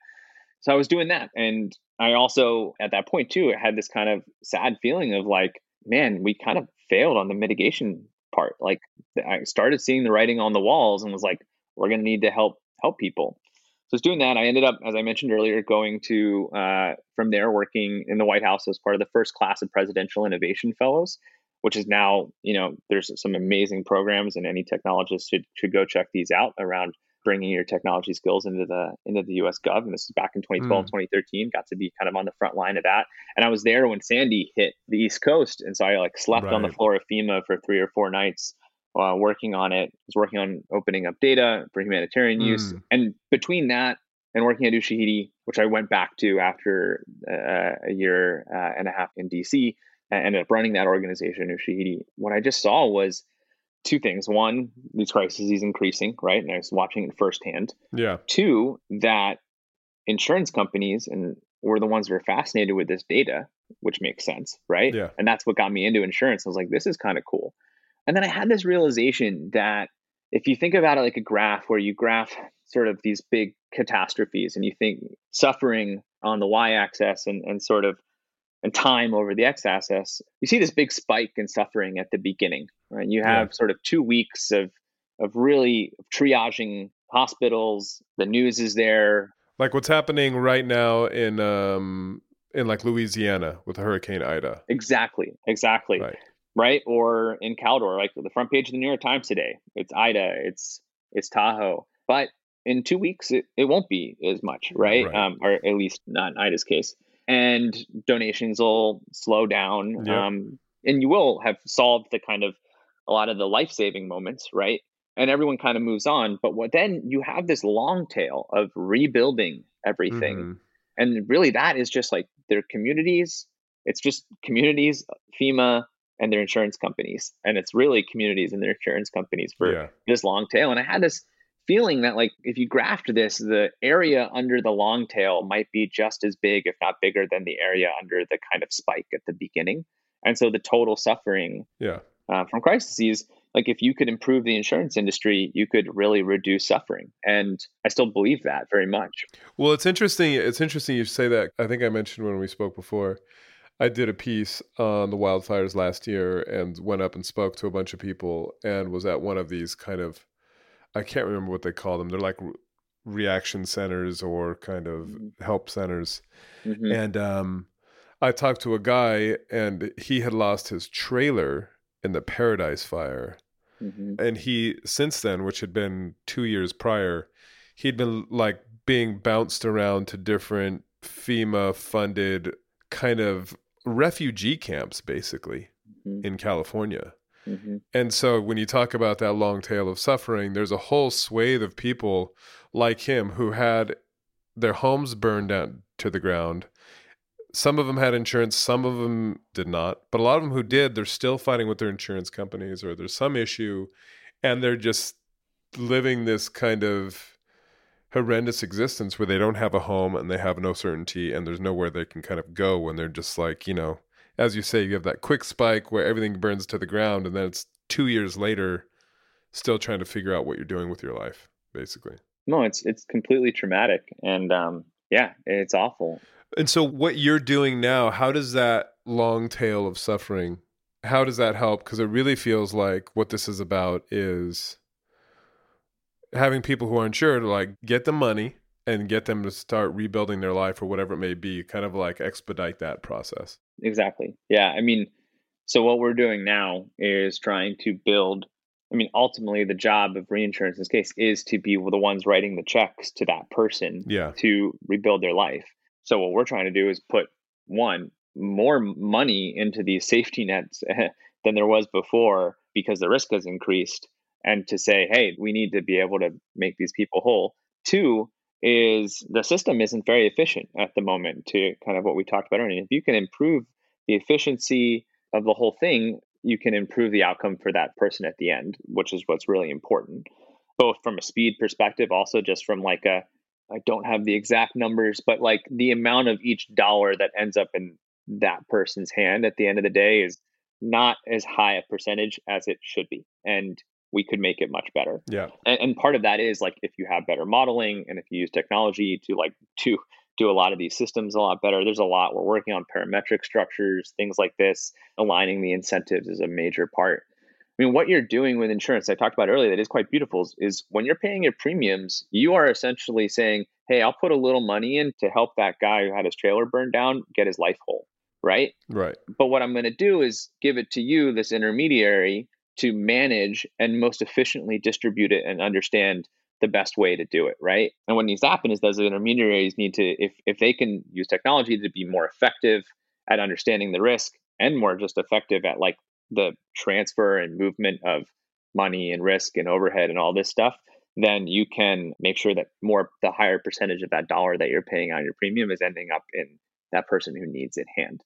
So I was doing that. And I also, at that point too, had this kind of sad feeling of like, man, we kind of failed on the mitigation part. Like I started seeing the writing on the walls and was like, we're going to need to help help people. So I was doing that. I ended up, as I mentioned earlier, going to uh, from there working in the White House as part of the first class of presidential innovation fellows, which is now, you know, there's some amazing programs, and any technologist should should go check these out around bringing your technology skills into the into the US Gov. And this is back in 2012, 2013. Got to be kind of on the front line of that. And I was there when Sandy hit the East Coast, and so I like slept on the floor of FEMA for three or four nights. Uh, working on it, was working on opening up data for humanitarian use, Mm. and between that and working at Ushahidi, which I went back to after uh, a year uh, and a half in DC, and ended up running that organization, Ushahidi. What I just saw was two things: one, these crises is increasing, right, and I was watching it firsthand. Yeah. Two, that insurance companies and were the ones that are fascinated with this data, which makes sense, right? Yeah. And that's what got me into insurance. I was like, this is kind of cool. And then I had this realization that if you think about it like a graph where you graph sort of these big catastrophes and you think suffering on the y-axis and, and sort of and time over the x-axis, you see this big spike in suffering at the beginning. Right? You Yeah. have sort of two weeks of of really triaging hospitals. The news is there. Like what's happening right now in um in like Louisiana with Hurricane Ida. Exactly. Exactly. Right. right? Or in Caldor, like the front page of the New York Times today. It's Ida, it's it's Tahoe. But in two weeks, it, it won't be as much, right? Right. Um, or at least not in Ida's case. And donations will slow down. Yep. Um, and you will have solved the kind of a lot of the life saving moments, right? And everyone kind of moves on. But what then you have this long tail of rebuilding everything Mhm. and really that is just like their communities it's just communities fema and their insurance companies and it's really communities and their insurance companies for Yeah. this long tail and i had this feeling that like if you graphed this the area under the long tail might be just as big if not bigger than the area under the kind of spike at the beginning and so the total suffering Yeah. uh, from crises like if you could improve the insurance industry you could really reduce suffering and i still believe that very much Well, it's interesting. It's interesting you say that. I think I mentioned when we spoke before. I did a piece on the wildfires last year and went up and spoke to a bunch of people and was at one of these kind of I can't remember what they call them. They're like re- reaction centers or kind of Mhm. help centers. Mhm. And um, I talked to a guy and he had lost his trailer in the Paradise Fire Mhm. and he since then which had been two years prior he'd been like being bounced around to different fema funded kind of refugee camps basically Mhm. in california Mhm. And so when you talk about that long tail of suffering, there's a whole swathe of people like him who had their homes burned down to the ground. Some of them had insurance, some of them did not. But a lot of them who did, they're still fighting with their insurance companies or there's some issue and they're just living this kind of horrendous existence where they don't have a home and they have no certainty and there's nowhere they can kind of go when they're just like, you know, as you say, you have that quick spike where everything burns to the ground, and then it's two years later, still trying to figure out what you're doing with your life, basically. No, it's it's completely traumatic, and um, yeah, it's awful. And so, what you're doing now, how does that long tail of suffering, how does that help? Because it really feels like what this is about is having people who are insured like get the money and get them to start rebuilding their life or whatever it may be, kind of like expedite that process. Exactly. Yeah. I mean, so what we're doing now is trying to build. I mean, ultimately, the job of reinsurance in this case is to be the ones writing the checks to that person Yeah. to rebuild their life. So what we're trying to do is put one more money into these safety nets than there was before because the risk has increased, and to say, hey, we need to be able to make these people whole. Two is the system isn't very efficient at the moment. To kind of what we talked about earlier, And if you can improve the efficiency of the whole thing, you can improve the outcome for that person at the end, which is what's really important, both from a speed perspective, also just from like a I don't have the exact numbers, but like the amount of each dollar that ends up in that person's hand at the end of the day is not as high a percentage as it should be. And we could make it much better. Yeah. And, and part of that is like if you have better modeling and if you use technology to like to do a lot of these systems a lot better. There's a lot we're working on parametric structures, things like this. Aligning the incentives is a major part. I mean, what you're doing with insurance, I talked about earlier, that is quite beautiful, is, is when you're paying your premiums, you are essentially saying, hey, I'll put a little money in to help that guy who had his trailer burned down get his life whole, right? Right. But what I'm going to do is give it to you, this intermediary, to manage and most efficiently distribute it and understand the best way to do it, right? And what needs to happen is those intermediaries need to, if if they can use technology to be more effective at understanding the risk and more just effective at like the transfer and movement of money and risk and overhead and all this stuff, then you can make sure that more the higher percentage of that dollar that you're paying on your premium is ending up in that person who needs it hand.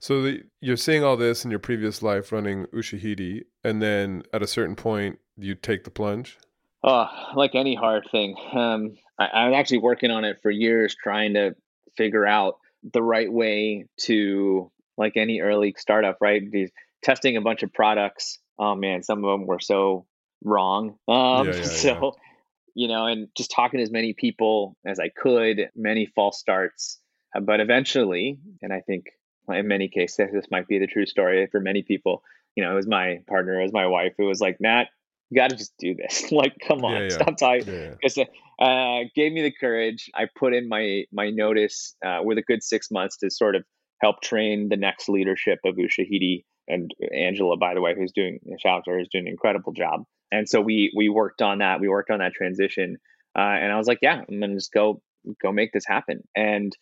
So the, you're seeing all this in your previous life running Ushahidi, and then at a certain point, you take the plunge. Oh, like any hard thing. Um, I, I was actually working on it for years, trying to figure out the right way to, like any early startup, right? These, testing a bunch of products. Oh man, some of them were so wrong. Um, Yeah, yeah, so, you know, and just talking to as many people as I could, many false starts. Uh, But eventually, and I think in many cases, this might be the true story for many people. You know, it was my partner, it was my wife who was like, Nat, you got to just do this. like, come on, Yeah, yeah. stop talking. Yeah. Because uh, gave me the courage. I put in my my notice uh, with a good six months to sort of help train the next leadership of Ushahidi and Angela, by the way, who's doing shout out to her, is doing an incredible job. And so we we worked on that. We worked on that transition, uh, and I was like, yeah, I'm gonna just go go make this happen. And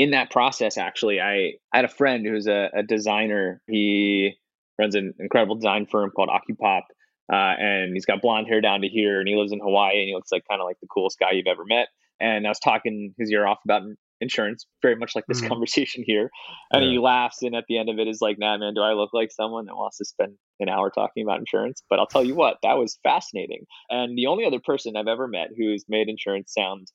in that process, actually, I, I had a friend who's a, a designer. He runs an incredible design firm called Occupop. Uh, and he's got blonde hair down to here, and he lives in Hawaii, and he looks like kind of like the coolest guy you've ever met. And I was talking his ear off about insurance, very much like this Mhm. conversation here. And Yeah. he laughs, and at the end of it is like, "Nah, man, do I look like someone that wants to spend an hour talking about insurance?" But I'll tell you what, that was fascinating. And the only other person I've ever met who's made insurance sound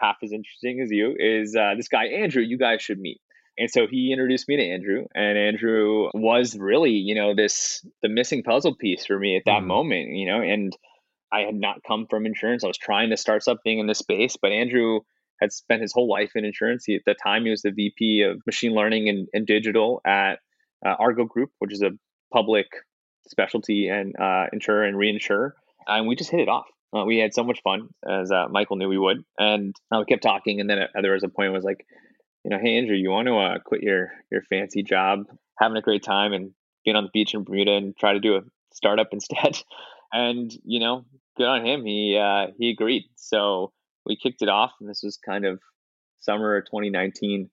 half as interesting as you is uh, this guy Andrew. You guys should meet. And so he introduced me to Andrew, and Andrew was really, you know, this the missing puzzle piece for me at that Mhm. moment, you know, and I had not come from insurance. I was trying to start something in this space, but Andrew had spent his whole life in insurance. He, at the time, he was the VP of machine learning and, and digital at uh, Argo Group, which is a public specialty and uh, insurer and reinsurer. And we just hit it off. Uh, we had so much fun, as uh, Michael knew we would, and uh, we kept talking. And then there was a point where it was like, you know, hey Andrew, you want to uh, quit your your fancy job, having a great time, and being on the beach in Bermuda, and try to do a startup instead? and you know, good on him. He uh, he agreed. So we kicked it off, and this was kind of summer of 2019.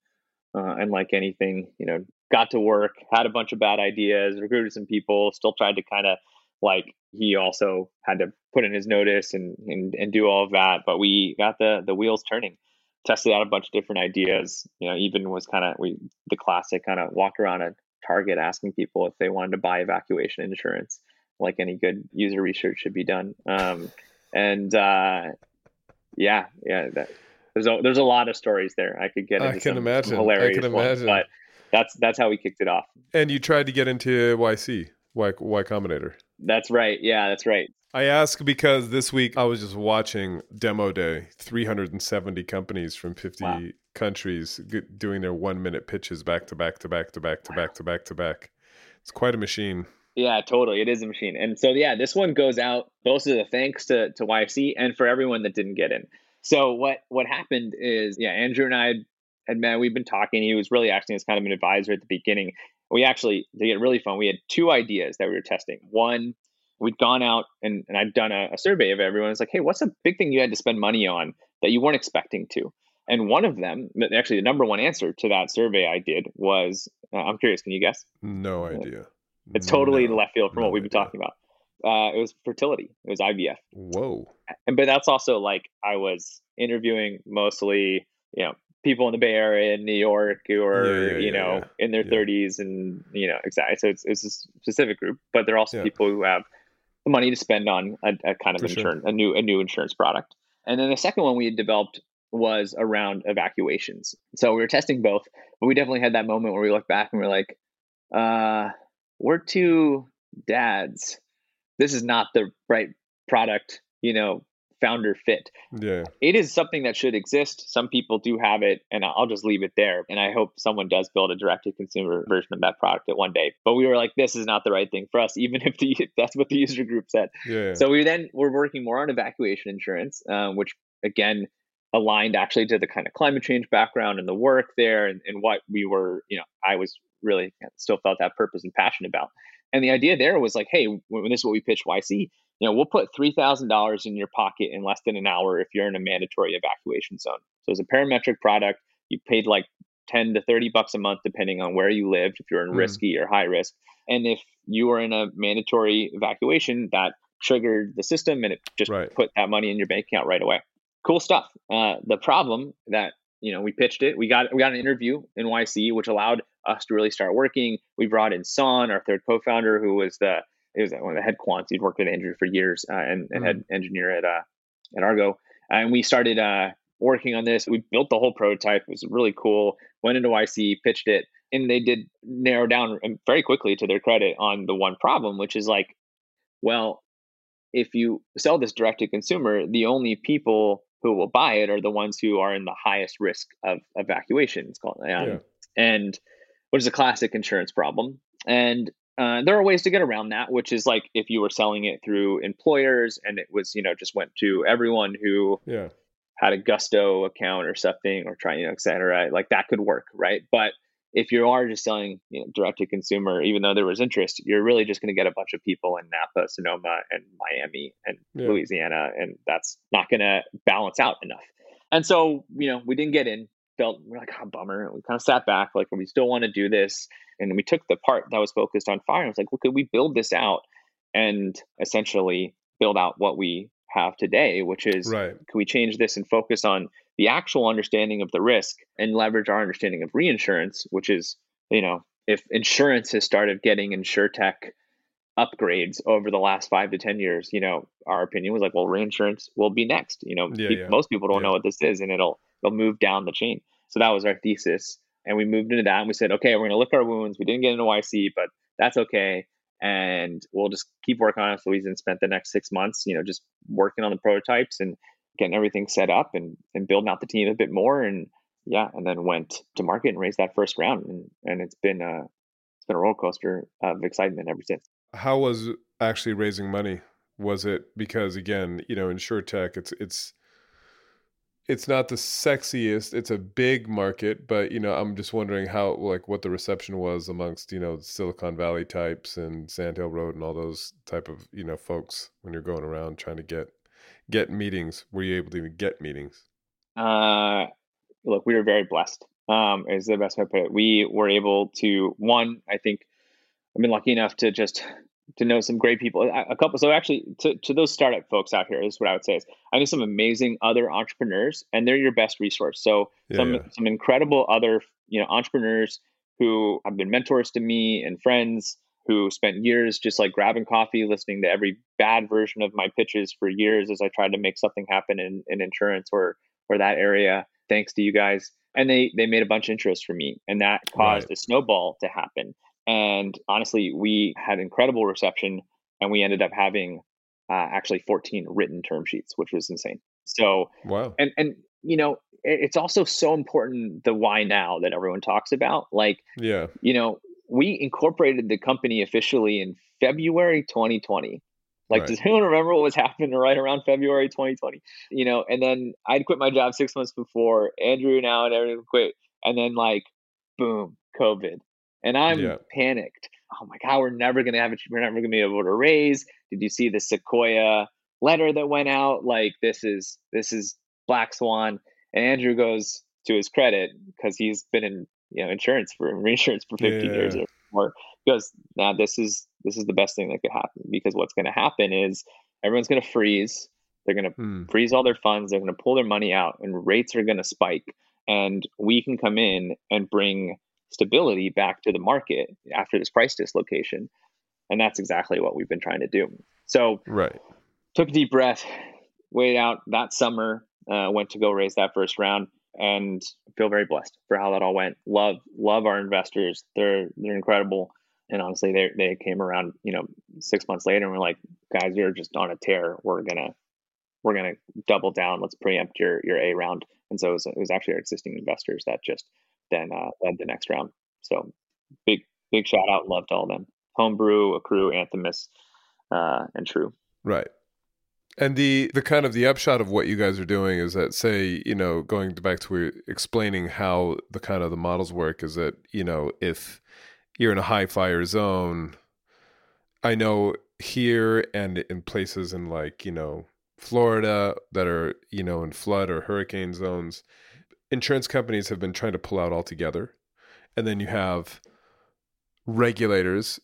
Uh, and like anything, you know, got to work, had a bunch of bad ideas, recruited some people, still tried to kind of like he also had to put in his notice and, and and do all of that. But we got the the wheels turning, tested out a bunch of different ideas. You know, even was kind of we the classic kind of walk around a Target asking people if they wanted to buy evacuation insurance, like any good user research should be done. Um, and uh, yeah, yeah, that, there's a there's a lot of stories there. I could get into I can some, imagine. some hilarious I can ones, imagine. but that's that's how we kicked it off. And you tried to get into YC, Y, y Combinator. That's right. Yeah, that's right. I ask because this week I was just watching Demo Day, 370 companies from 50 Wow. countries g- doing their one minute pitches back to back to back to back to back to back to back. It's quite a machine. Yeah, totally. It is a machine. And so yeah, this one goes out both of the thanks to, to YFC and for everyone that didn't get in. So what what happened is yeah, Andrew and I had, had met, we've been talking. He was really acting as kind of an advisor at the beginning. We actually to get really fun, we had two ideas that we were testing. One, we'd gone out and, and I'd done a, a survey of everyone. It's like, hey, what's a big thing you had to spend money on that you weren't expecting to? And one of them, actually the number one answer to that survey I did was, uh, I'm curious, can you guess? No idea. It's totally No. left field from no what we've been idea. talking about. Uh, it was fertility. It was IVF. Whoa. And but that's also like I was interviewing mostly, you know, people in the Bay Area in New York who are, Yeah, yeah, you know, in their Yeah. 30s and, you know, exactly. So it's, it's a specific group, but they're also people who have the money to spend on a, a kind of For sure. insurance, a new a new insurance product. And then the second one we had developed was around evacuations. So we were testing both, but we definitely had that moment where we looked back and we're like, uh, we're two dads. This is not the right product, you know, founder fit Yeah. it is something that should exist. Some people do have it, and I'll just leave it there. And I hope someone does build a direct to consumer version of that product at one day. But we were like, this is not the right thing for us, even if the that's what the user group said. Yeah. So we then were working more on evacuation insurance, um, which again aligned actually to the kind of climate change background and the work there and, and what we were, you know, I was really still felt that purpose and passion about. And the idea there was like, hey, when this is what we pitched YC, you know, we'll put three thousand dollars in your pocket in less than an hour if you're in a mandatory evacuation zone. So it's a parametric product. You paid like ten to thirty bucks a month depending on where you lived, if you're in Mhm. risky or high risk. And if you were in a mandatory evacuation, that triggered the system and it just Right. put that money in your bank account right away. Cool stuff. Uh, the problem that you know we pitched it, we got we got an interview in YC, which allowed us to really start working. We brought in Son, our third co-founder, who was the it was one of the head quants. He'd worked at Andrew for years uh, and, and head engineer at uh, at Argo. And we started uh, working on this. We built the whole prototype. It was really cool. Went into YC, pitched it, and they did narrow down um, very quickly to their credit on the one problem, which is like, well, if you sell this direct to consumer, the only people who will buy it are the ones who are in the highest risk of evacuation. It's called, um, Yeah. and which is a classic insurance problem. And uh, there are ways to get around that, which is like if you were selling it through employers and it was, you know, just went to everyone who Yeah. had a Gusto account or something or trying, you know, et cetera, like that could work, right? But if you are just selling you know, direct to consumer, even though there was interest, you're really just going to get a bunch of people in Napa, Sonoma, and Miami and Yeah. Louisiana, and that's not going to balance out enough. And so, you know, we didn't get in. Felt we're like, oh, bummer. We kind of sat back, like, we still want to do this, and we took the part that was focused on fire. and was like, well, could we build this out and essentially build out what we have today, which is Right. can we change this and focus on the actual understanding of the risk and leverage our understanding of reinsurance, which is, you know, if insurance has started getting insurtech upgrades over the last five to 10 years, you know, our opinion was like, well, reinsurance will be next. You know, Yeah, peop- yeah. most people don't Yeah. know what this is and it'll, it'll move down the chain. So that was our thesis. And we moved into that and we said, okay, we're going to lick our wounds. We didn't get into YC, but that's okay. And we'll just keep working on it. So we then spent the next six months, you know, just working on the prototypes and getting everything set up and, and building out the team a bit more. And yeah, and then went to market and raised that first round. And, and it's been a, it's been a roller coaster of excitement ever since. How was actually raising money? Was it because again, you know, insurtech, it's it's it's not the sexiest. It's a big market, but you know, I'm just wondering how like what the reception was amongst you know Silicon Valley types and Sandhill Road and all those type of you know folks when you're going around trying to get get meetings. Were you able to even get meetings? Uh, look, we were very blessed. Um, is the best way to put it. We were able to one. I think I've been lucky enough to just to know some great people. A couple. So actually, to, to those startup folks out here, this is what I would say is I know some amazing other entrepreneurs, and they're your best resource. So Yeah, some yeah. some incredible other you know entrepreneurs who have been mentors to me and friends who spent years just like grabbing coffee, listening to every bad version of my pitches for years as I tried to make something happen in, in insurance or or that area. Thanks to you guys. And they they made a bunch of interest for me. And that caused Right. a snowball to happen. And honestly, we had incredible reception and we ended up having uh, actually 14 written term sheets, which was insane. So Wow. and and you know it's also so important the why now that everyone talks about like Yeah. you know we incorporated the company officially in february 2020 like Right. does anyone remember what was happening right around february 2020 you know and then i'd quit my job six months before andrew now and everyone quit and then like boom covid and i'm Yeah. panicked. Oh my god we're never gonna have it we're never gonna be able to raise. Did you see the sequoia letter that went out? Like this is this is black swan. And andrew goes to his credit because he's been in you know insurance for reinsurance for 15 years or more he goes now this is this is the best thing that could happen because what's going to happen is everyone's going to freeze. They're going to Hmm. freeze all their funds. They're going to pull their money out and rates are going to spike. And we can come in and bring stability back to the market after this price dislocation and that's exactly what we've been trying to do so Right. took a deep breath, waited out that summer, uh, went to go raise that first round, and feel very blessed for how that all went. Love love our investors; they're they're incredible. And honestly, they they came around, you know, six months later, and we're like, guys, you're just on a tear. We're gonna we're gonna double down. Let's preempt your your A round. And so it was, it was actually our existing investors that just then uh, led the next round. So big big shout out, love to all of them. Homebrew, Acrew, Anthemis, uh, and True. Right. And the the kind of the upshot of what you guys are doing is that say, you know, going back to explaining how the kind of the models work is that, you know, if you're in a high fire zone, I know here and in places in like, you know, Florida that are, you know, in flood or hurricane zones, insurance companies have been trying to pull out altogether. And then you have regulators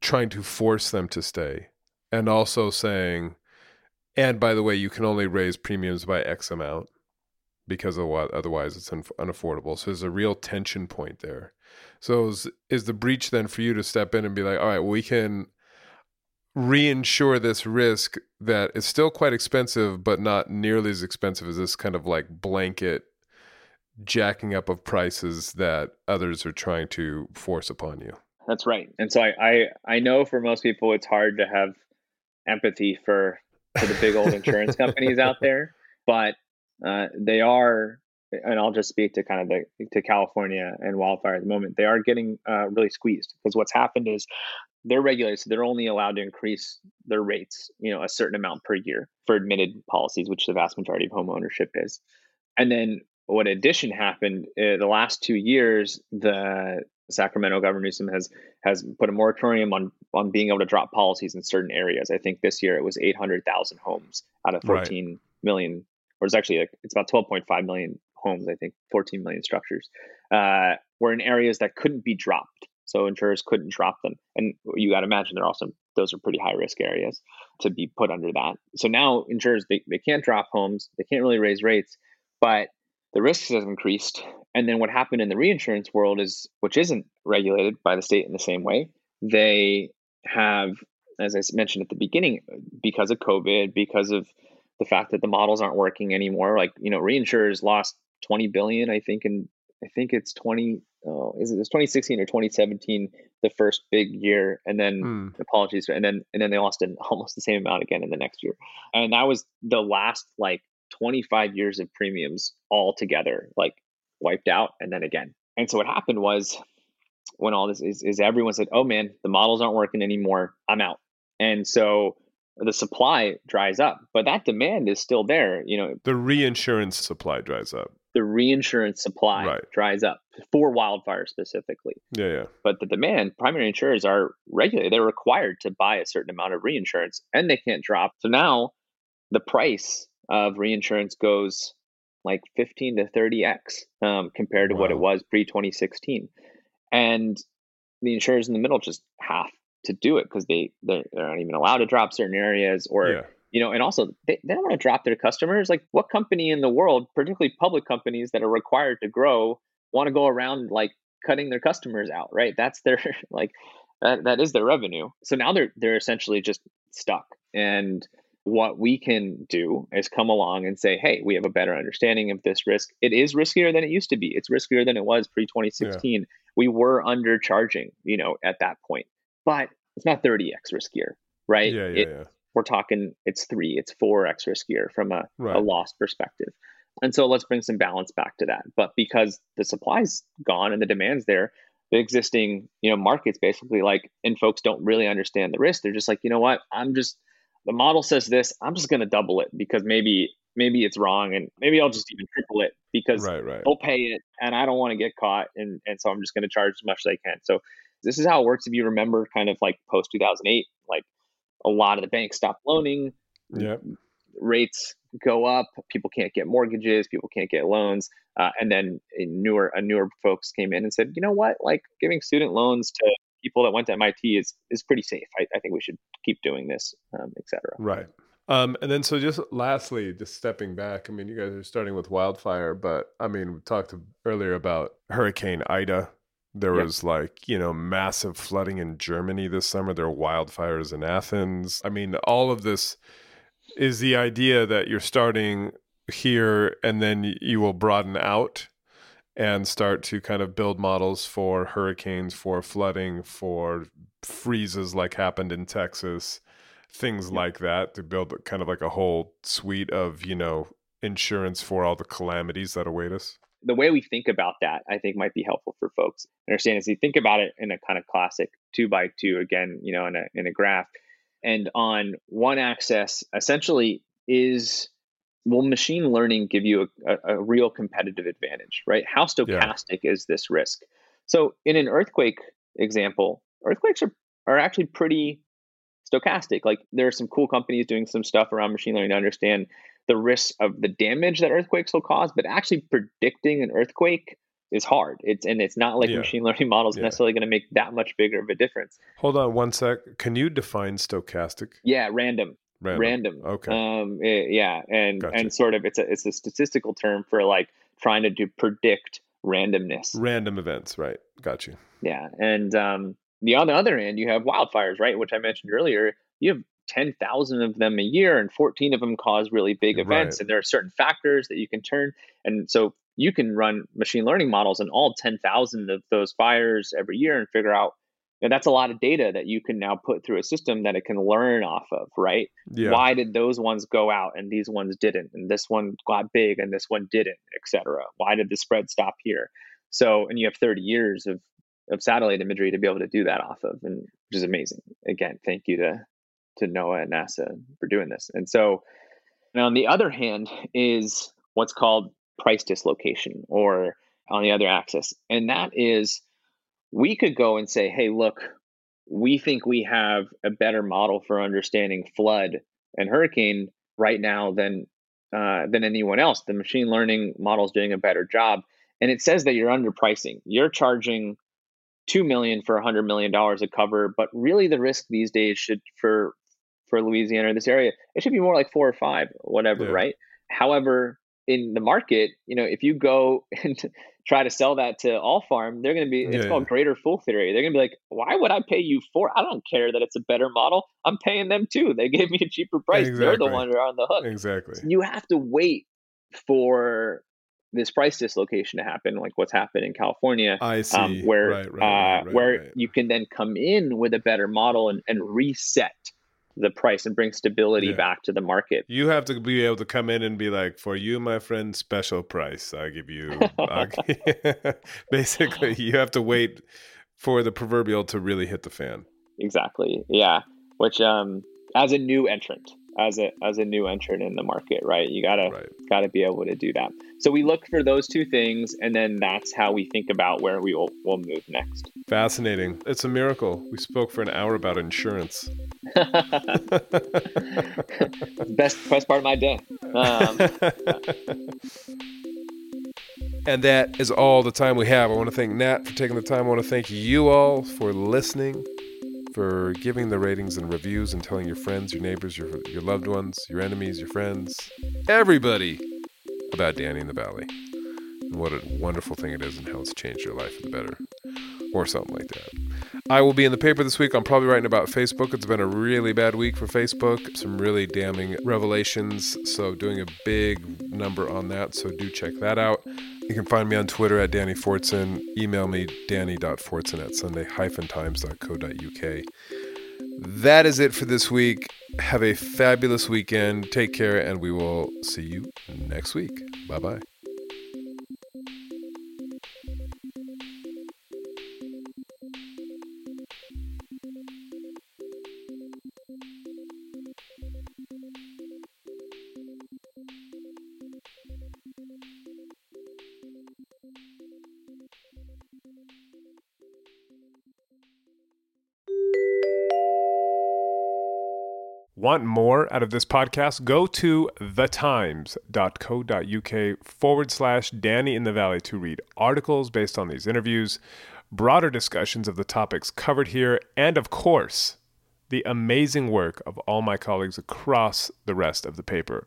trying to force them to stay and also saying and by the way you can only raise premiums by x amount because otherwise it's un- unaffordable so there's a real tension point there so is, is the breach then for you to step in and be like all right we can reinsure this risk that is still quite expensive but not nearly as expensive as this kind of like blanket jacking up of prices that others are trying to force upon you That's right. And so I, I I know for most people it's hard to have empathy for for the big old insurance companies out there, but uh, they are, and I'll just speak to kind of the to California and wildfire at the moment. They are getting uh, really squeezed because what's happened is they're regulated, so they're only allowed to increase their rates, you know, a certain amount per year for admitted policies, which the vast majority of home ownership is. And then what addition happened uh, the last two years, the Sacramento Governor Newsom has has put a moratorium on on being able to drop policies in certain areas. I think this year it was 800,000 homes out of Right. 14 million, or it's actually like, it's about 12.5 million homes. I think 14 million structures uh, were in areas that couldn't be dropped. So insurers couldn't drop them, and you got to imagine they're also those are pretty high risk areas to be put under that. So now insurers they, they can't drop homes, they can't really raise rates, but the risks have increased. And then what happened in the reinsurance world is, which isn't regulated by the state in the same way, they have, as I mentioned at the beginning, because of COVID, because of the fact that the models aren't working anymore, like, you know, reinsurers lost 20 billion, I think, in, I think it's 20, oh, is it it's 2016 or 2017, the first big year. And then Hmm. apologies and then and then they lost an almost the same amount again in the next year and that was the last like 25 years of premiums all together like wiped out and then again. And so what happened was when all this is, is everyone said oh man the models aren't working anymore. I'm out. And so the supply dries up but that demand is still there you know. The reinsurance supply dries up. The reinsurance supply Right. dries up for wildfire specifically. Yeah yeah. But the demand primary insurers are regulated they're required to buy a certain amount of reinsurance and they can't drop. So now the price of reinsurance goes like 15 to 30x um, compared to what it was pre 2016. And the insurers in the middle just have to do it because they they're, they're not even allowed to drop certain areas or yeah. you know and also they, they don't want to drop their customers. Like what company in the world particularly public companies that are required to grow want to go around like cutting their customers out right? That's their like that, that is their revenue. So now they're they're essentially just stuck. And what we can do is come along and say hey we have a better understanding of this risk it is riskier than it used to be it's riskier than it was pre 2016 we were undercharging you know at that point but it's not 30x riskier right Yeah, yeah, It- yeah. we're talking it's three, it's four X riskier from a, Right. a loss perspective. And so let's bring some balance back to that. But because the supply's gone and the demand's there, the existing, you know, markets basically like and folks don't really understand the risk. They're just like, you know what, I'm just the model says this, I'm just gonna double it because maybe maybe it's wrong and maybe I'll just even triple it because Right, right. they'll pay it and I don't want to get caught and and so I'm just going to charge as much as I can. So this is how it works if you remember kind of like post 2008 like a lot of the banks stopped loaning Yep. rates go up people can't get mortgages people can't get loans uh, and then a newer a newer folks came in and said you know what like giving student loans to people that went to mit is is pretty safe i, I think we should keep doing this um, et cetera Right. Um, and then so just lastly, just stepping back, I mean, you guys are starting with wildfire, but I mean, we talked earlier about Hurricane Ida. There Yep. was like, you know, massive flooding in Germany this summer. There are wildfires in Athens. I mean, all of this is the idea that you're starting here and then you will broaden out and start to kind of build models for hurricanes, for flooding, for freezes like happened in Texas, things like that to build kind of like a whole suite of, you know, insurance for all the calamities that await us. the way we think about that, I think, might be helpful for folks. Understand is you think about it in a kind of classic two by two again, you know, in a in a graph, and on one axis, essentially, is will machine learning give you a, a, a real competitive advantage, right? How stochastic is this risk? So, in an earthquake example, earthquakes are are actually pretty stochastic. Like there are some cool companies doing some stuff around machine learning to understand the risks of the damage that earthquakes will cause, but actually predicting an earthquake is hard. It's and it's not like Yeah. machine learning models Yeah. necessarily going to make that much bigger of a difference. Hold on one sec. Can you define stochastic? Yeah, random, Random. random. Okay. Um, eh, yeah, and Gotcha. and sort of it's a it's a statistical term for like trying to do predict randomness. Random events, right. Got you. Yeah, and um, the on the other end, you have wildfires, right, which I mentioned earlier. You have ten thousand of them a year, and fourteen of them cause really big events. Right. And there are certain factors that you can turn, and so you can run machine learning models on all ten thousand of those fires every year and figure out. And that's a lot of data that you can now put through a system that it can learn off of, right? Yeah. Why did those ones go out and these ones didn't? And this one got big and this one didn't, et cetera? Why did the spread stop here? So, and you have 30 years of, of satellite imagery to be able to do that off of, and which is amazing. Again, thank you to to NOAA and NASA for doing this. And so, now on the other hand is what's called price dislocation, or on the other axis, and that is we could go and say, hey, look, we think we have a better model for understanding flood and hurricane right now than uh, than anyone else. The machine learning model is doing a better job, and it says that you're underpricing. You're charging two million for a hundred million dollars of cover, but really the risk these days should for for Louisiana or this area, it should be more like four or five or whatever, Yeah. right? However, in the market, you know, if you go and try to sell that to all farm, they're going to be, it's Yeah, called greater fool theory. They're going to be like, why would I pay you for? I don't care that it's a better model. I'm paying them too. They gave me a cheaper price. They're the one who are on the hook. Exactly. You have to wait for this price dislocation to happen, like what's happened in California I see. um, where right, right, uh, right, where you can then come in with a better model and, and reset the price and bring stability Yeah. back to the market. You have to be able to come in and be like, for you, my friend, special price. I give you. Basically, you have to wait for the proverbial to really hit the fan. Exactly. Yeah. Which um as a new entrant, as a as a new entrant in the market, right? You gotta Right. gotta be able to do that. So we look for those two things and then that's how we think about where we will will move next. Fascinating. It's a miracle. We spoke for an hour about insurance. best best part of my day. Um, And that is all the time we have. I want to thank Nat for taking the time. I want to thank you all for listening, for giving the ratings and reviews and telling your friends, your neighbors, your, your loved ones, your enemies, your friends, everybody about Danny in the Valley. And what a wonderful thing it is and how it's changed your life for the better or something like that. I will be in the paper this week. I'm probably writing about Facebook. It's been a really bad week for Facebook. Some really damning revelations. So, doing a big number on that. So, do check that out. You can find me on Twitter at Danny Fortson. Email me danny.fortson at sunday-times.co.uk. That is it for this week. Have a fabulous weekend. Take care, and we will see you next week. Bye bye. Want more out of this podcast? Go to thetimes.co.uk forward slash Danny in the Valley to read articles based on these interviews, broader discussions of the topics covered here, and of course, the amazing work of all my colleagues across the rest of the paper,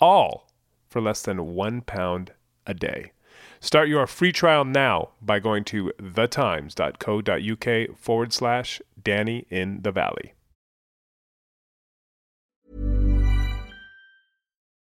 all for less than one pound a day. Start your free trial now by going to thetimes.co.uk forward slash Danny in the Valley.